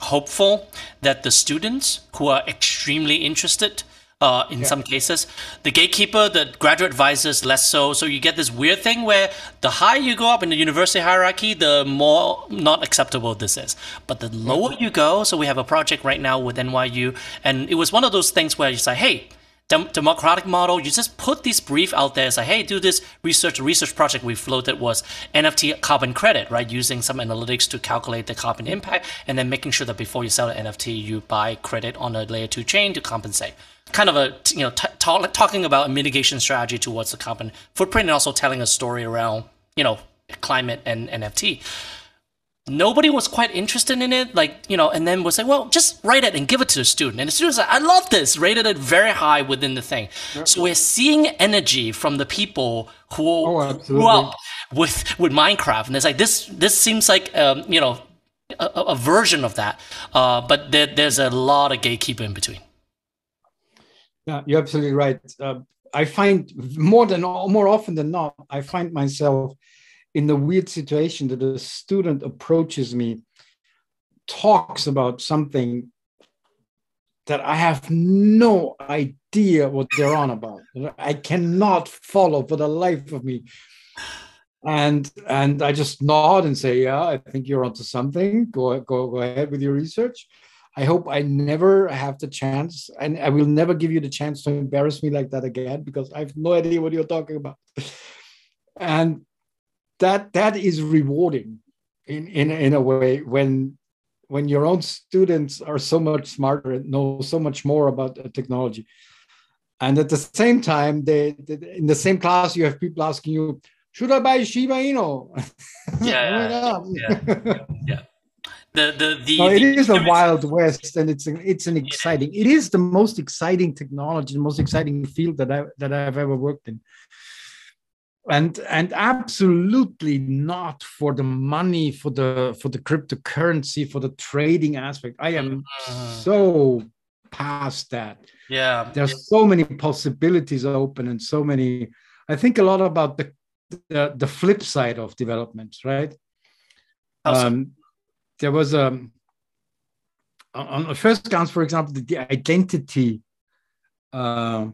hopeful that the students who are extremely interested uh, in yeah. some cases. The gatekeeper, the graduate advisors, less so. So you get this weird thing where the higher you go up in the university hierarchy, the more not acceptable this is. But the lower you go, so we have a project right now with NYU, and it was one of those things where you say, hey, democratic model. You just put this brief out there, say, hey, do this research. research project we floated was NFT carbon credit, right? Using some analytics to calculate the carbon impact, and then making sure that before you sell an NFT, you buy credit on a layer two chain to compensate kind of a you know talk, talking about a mitigation strategy towards the carbon footprint and also telling a story around you know climate and NFT. Nobody was quite interested in it, like you know, and then was like, "Well, just write it and give it to the student." And the students like, "I love this," rated it very high within the thing. Yep. So we're seeing energy from the people who oh, grew up with with Minecraft, and it's like this. This seems like um, you know a, a, version of that, uh, but there, there's a lot of gatekeeper in between. Yeah, you're absolutely right. Uh, I find more than more often than not, I find myself in the weird situation that a student approaches me, talks about something that I have no idea what they're on about. I cannot follow for the life of me. And and I just nod and say, yeah, I think you're onto something. Go go go ahead with your research. I hope I never have the chance, and I will never give you the chance to embarrass me like that again because I have no idea what you're talking about. and that that is rewarding in, in, in a way when when your own students are so much smarter and know so much more about uh, technology. And at the same time, they, they in the same class, you have people asking you, should I buy Shiba Inu? Yeah, yeah, yeah, yeah the the the, no, the, is a wild west and it's an, it's an exciting it is the most exciting technology the most exciting field that i that i've ever worked in. And and absolutely not for the money for the for the cryptocurrency for the trading aspect. I am uh, so past that. Yeah. There's so many possibilities open and so many i think a lot about the the, the flip side of development right? Um, there was a on the first glance, for example, the, the identity, uh,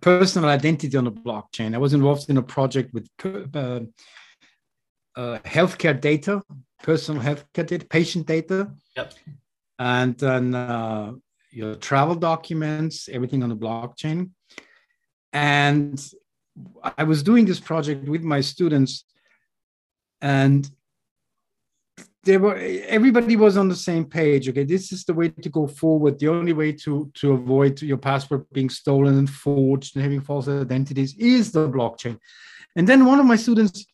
personal identity on the blockchain. I was involved in a project with uh, uh, healthcare data, personal healthcare data, patient data, yep. and then uh, your travel documents, everything on the blockchain. And I was doing this project with my students, and there were everybody was on the same page okay? This is the way to go forward. The only way to to avoid your password being stolen and forged and having false identities is the blockchain. And then one of my students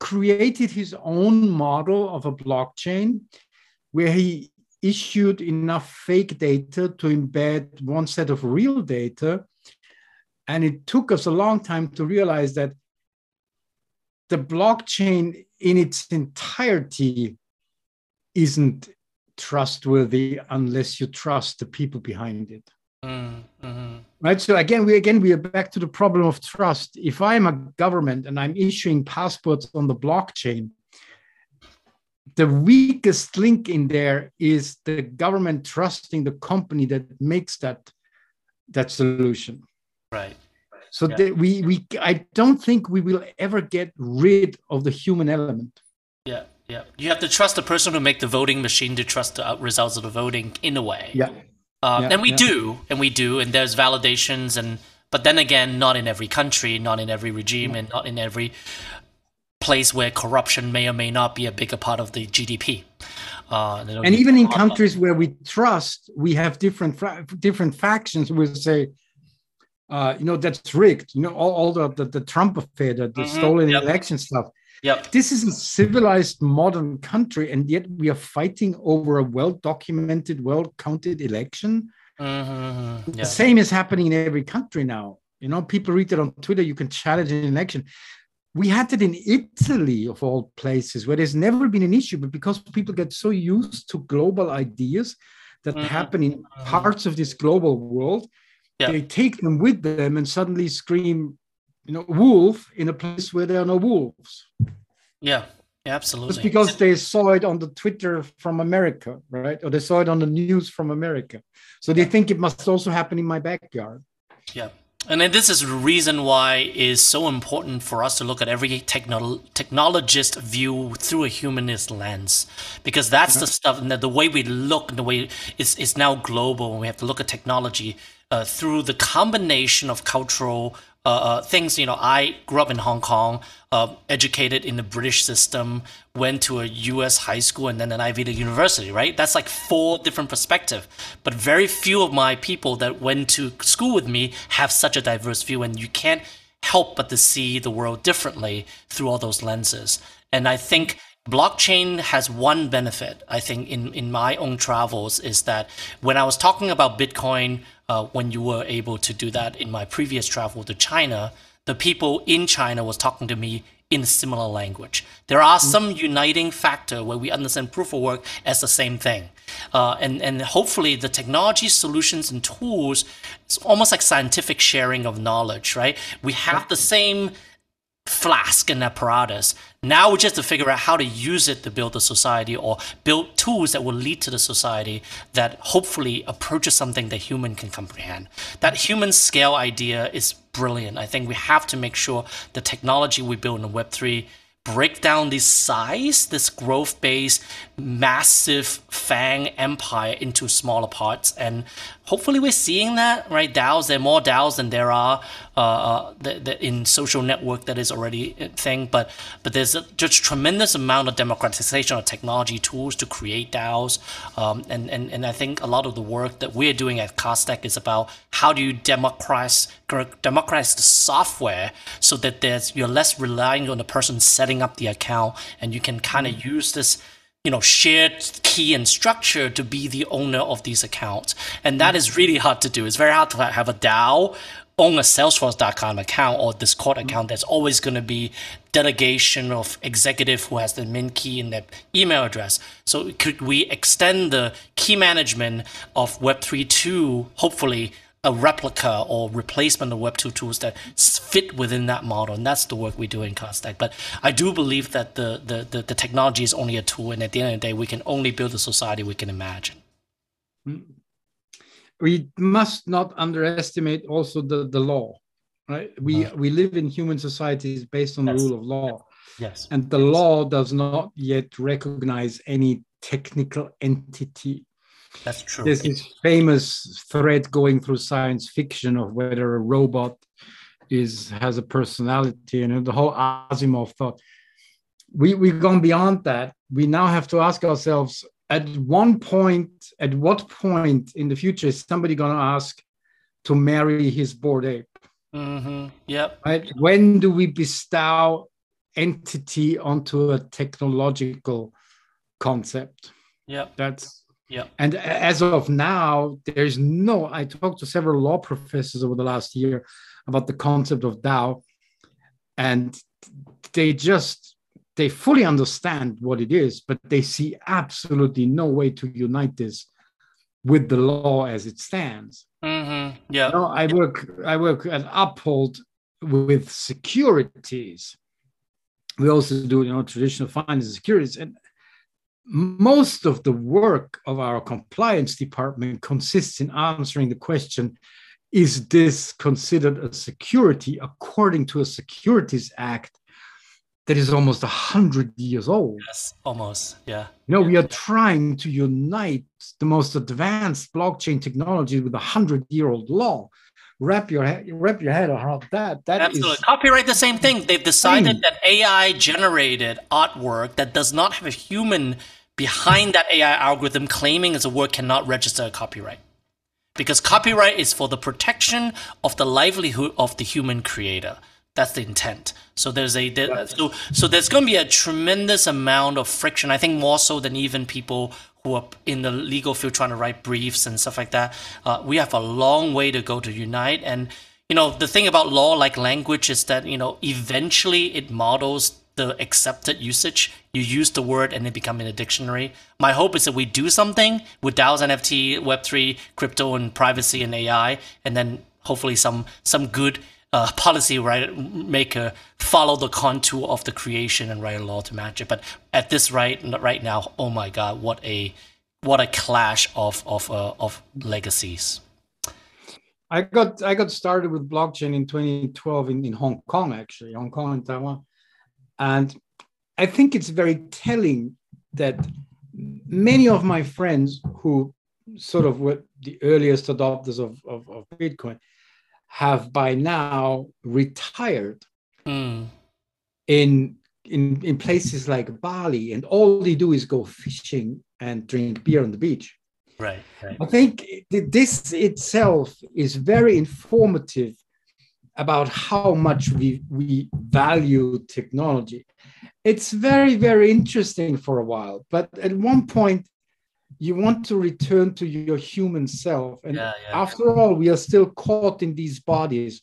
created his own model of a blockchain where he issued enough fake data to embed one set of real data. And it took us a long time to realize that the blockchain in its entirety isn't trustworthy unless you trust the people behind it. Mm-hmm. Right. So again, we again we are back to the problem of trust. If I'm a government and I'm issuing passports on the blockchain, the weakest link in there is the government trusting the company that makes that that solution. Right. So yeah. we we I don't think we will ever get rid of the human element. Yeah, yeah. You have to trust the person who make the voting machine to trust the results of the voting in a way. Yeah. Um, yeah and we yeah. do, and we do, and there's validations, and but then again, not in every country, not in every regime, and not in every place where corruption may or may not be a bigger part of the GDP. Uh, and even in countries where we trust, we have different different factions. We say, uh, you know, that's rigged. You know, all, all the, the, the Trump affair, the, the mm-hmm. stolen yep. election stuff. Yep. This is a civilized modern country, and yet we are fighting over a well documented, well counted election. Mm-hmm. The same is happening in every country now. You know, people read it on Twitter. You can challenge an election we had it in Italy, of all places, where there's never been an issue, but because people get so used to global ideas that mm-hmm. happen in parts of this global world, yeah. they take them with them and suddenly scream, you know, wolf in a place where there are no wolves. Yeah, absolutely. Just because they saw it on the Twitter from America, right? Or they saw it on the news from America. So they think it must also happen in my backyard. Yeah. And then this is the reason why it is so important for us to look at every techno- technologist view through a humanist lens, because that's the stuff. And the way we look, the way it's, it's now global, and we have to look at technology uh, through the combination of cultural uh, uh, things. You know, I grew up in Hong Kong, uh, educated in the British system, went to a U.S. high school, and then an Ivy League university. Right? That's like four different perspectives. But very few of my people that went to school with me have such a diverse view, and you can't help but to see the world differently through all those lenses. And I think blockchain has one benefit i think in, in my own travels is that when i was talking about bitcoin uh, when you were able to do that in my previous travel to China, the people in China was talking to me in a similar language. There are mm-hmm. some uniting factor where we understand proof of work as the same thing. Uh, and, and hopefully the technology solutions and tools, it's almost like scientific sharing of knowledge, right? We have the same flask and apparatus. Now we just have to figure out how to use it to build a society or build tools that will lead to the society that hopefully approaches something that human can comprehend. That human scale idea is brilliant. I think we have to make sure the technology we build in Web3 break down this size, this growth based, massive FANG empire into smaller parts. And hopefully we're seeing that, right? DAOs, there are more DAOs than there are uh, uh, the, the, in social network that is already a thing. But but there's a, just tremendous amount of democratization of technology tools to create DAOs. Um, and, and, and I think a lot of the work that we're doing at Cardstack is about how do you democratize, democratize the software so that there's you're less relying on the person setting up the account and you can kind of use this you know shared key and structure to be the owner of these accounts. And that is really hard to do. It's very hard to have a dao own a salesforce.com account or discord mm-hmm. account. There's always going to be delegation of executive who has the min key in their email address. So could we extend the key management of web3 to hopefully a replica or replacement of Web2 tools that fit within that model. And that's the work we do in Cardstack. But I do believe that the, the, the, the, technology is only a tool. And at the end of the day, we can only build the society we can imagine. We must not underestimate also the, the law, right? We, uh, we live in human societies based on the rule of law. Yes. And the law does not yet recognize any technical entity that's true. There's this famous thread going through science fiction of whether a robot is has a personality and the whole Asimov thought. We we've gone beyond that. We now have to ask ourselves at one point, at what point in the future is somebody going to ask to marry his bored ape? Mm-hmm. Yep. Right? When do we bestow entity onto a technological concept? Yep. That's yeah. And as of now, there's no, I talked to several law professors over the last year about the concept of DAO, and they just, they fully understand what it is, but they see absolutely no way to unite this with the law as it stands. Mm-hmm. Yeah. You know, I work I work at Uphold with securities. We also do you know traditional finance securities, and most of the work of our compliance department consists in answering the question is this considered a security according to a securities act that is almost 100 years old? Yes almost yeah. You know yeah. we are trying to unite the most advanced blockchain technology with a 100 year old law wrap your head wrap your head around that. That Absolutely. is copyright the same thing. They've decided that ai generated artwork that does not have a human behind that ai algorithm claiming as a work cannot register a copyright. Because copyright is for the protection of the livelihood of the human creator. That's the intent. So there's a there, so so there's going to be a tremendous amount of friction i think more so than even people who are in the legal field trying to write briefs and stuff like that uh, we have a long way to go to unite and you know the thing about law like language is that you know eventually it models the accepted usage. You use the word and it becomes in a dictionary. My hope is that we do something with DAOs, NFT, Web3, crypto, and privacy and AI, and then hopefully some some good uh, policy right maker follow the contour of the creation and write a law to match it. But at this right right now, oh my God, what a what a clash of of uh, of legacies. I got I got started with blockchain in 2012 in, in Hong Kong actually, Hong Kong and Taiwan. And I think it's very telling that many of my friends who sort of were the earliest adopters of, of, of Bitcoin have by now retired mm. in, in, in places like Bali, and all they do is go fishing and drink beer on the beach. Right, right. I think this itself is very informative about how much we, we value technology. It's very, very interesting for a while, but at one point, you want to return to your human self. And yeah, yeah. after all, we are still caught in these bodies,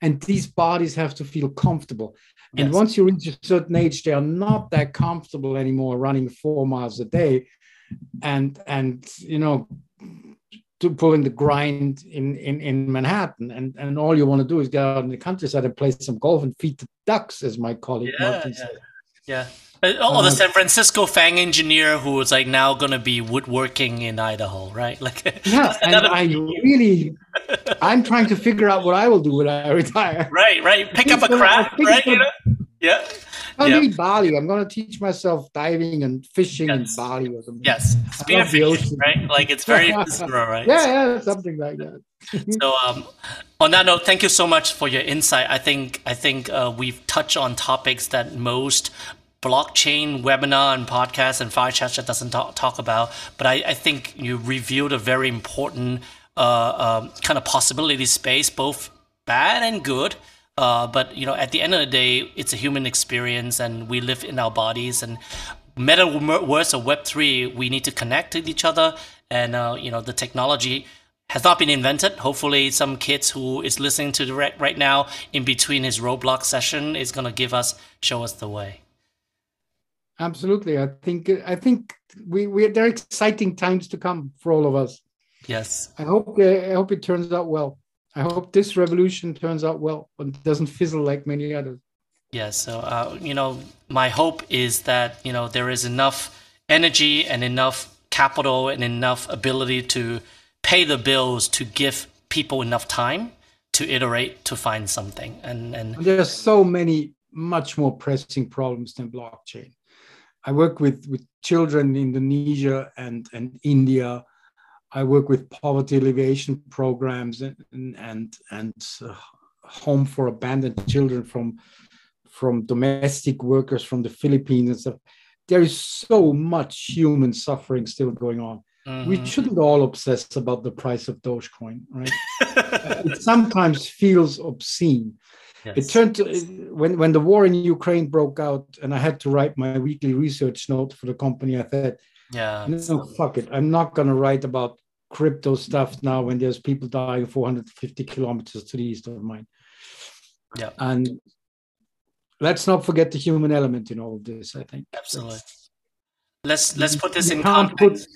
and these bodies have to feel comfortable. Yes. And once you reach a certain age, they are not that comfortable anymore running four miles a day. And and you know, to pulling the grind in, in, in Manhattan. And, and all you want to do is get out in the countryside and play some golf and feed the ducks, as my colleague Martin said. Yeah. Oh, the San Francisco FANG engineer who was like now going to be woodworking in Idaho, right? Like, yeah, and I really, I'm trying to figure out what I will do when I retire. Right, right. Pick up a craft, right? You know? Yeah. I'll yeah. Bali. I'm going to teach myself diving and fishing yes. in Bali or something. Yes, spear fishing, right? Like it's very visceral, right? yeah, yeah, something like that. so, um, on that note, thank you so much for your insight. I think I think uh, we've touched on topics that most blockchain webinar and podcast and fire chat that doesn't talk, talk about. But I, I think you revealed a very important uh, um, kind of possibility space, both bad and good. Uh, but you know, at the end of the day, it's a human experience, and we live in our bodies. And metaverse of Web three, we need to connect with each other. And uh, you know, the technology has not been invented. Hopefully, some kids who is listening to the right, right now in between his Roblox session is going to give us, show us the way. Absolutely, I think I think we we there are exciting times to come for all of us. Yes, I hope I hope it turns out well. I hope this revolution turns out well and doesn't fizzle like many others. Yeah, so uh, you know, my hope is that you know there is enough energy and enough capital and enough ability to pay the bills to give people enough time to iterate to find something. And and there are so many much more pressing problems than blockchain. I work with with children in Indonesia and and India I work with poverty alleviation programs and and and uh, home for abandoned children from from domestic workers from the Philippines and stuff. There is so much human suffering still going on. Mm-hmm. We shouldn't all obsess about the price of Dogecoin, right? it sometimes feels obscene. Yes. It turned to when when the war in Ukraine broke out, and I had to write my weekly research note for the company. I said, yeah. No, fuck it. I'm not going to write about crypto stuff now when there's people dying 450 kilometers to the east of mine. Yeah. And let's not forget the human element in all of this, I think. Absolutely. Let's let's put this in context.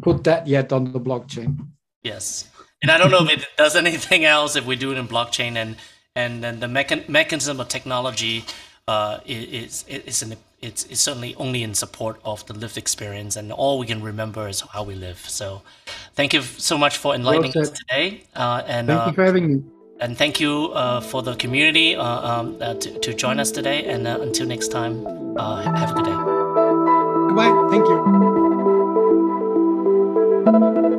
Put, put that yet on the blockchain. Yes, and I don't know if it does anything else if we do it in blockchain and and then the mechan- mechanism of technology uh, is is an it's, it's certainly only in support of the lived experience and all we can remember is how we live. So thank you so much for enlightening well us today uh, and thank uh, you for having me. and thank you uh, for the community uh, um, uh, to, to join us today. And until next time have a good day. Goodbye. Thank you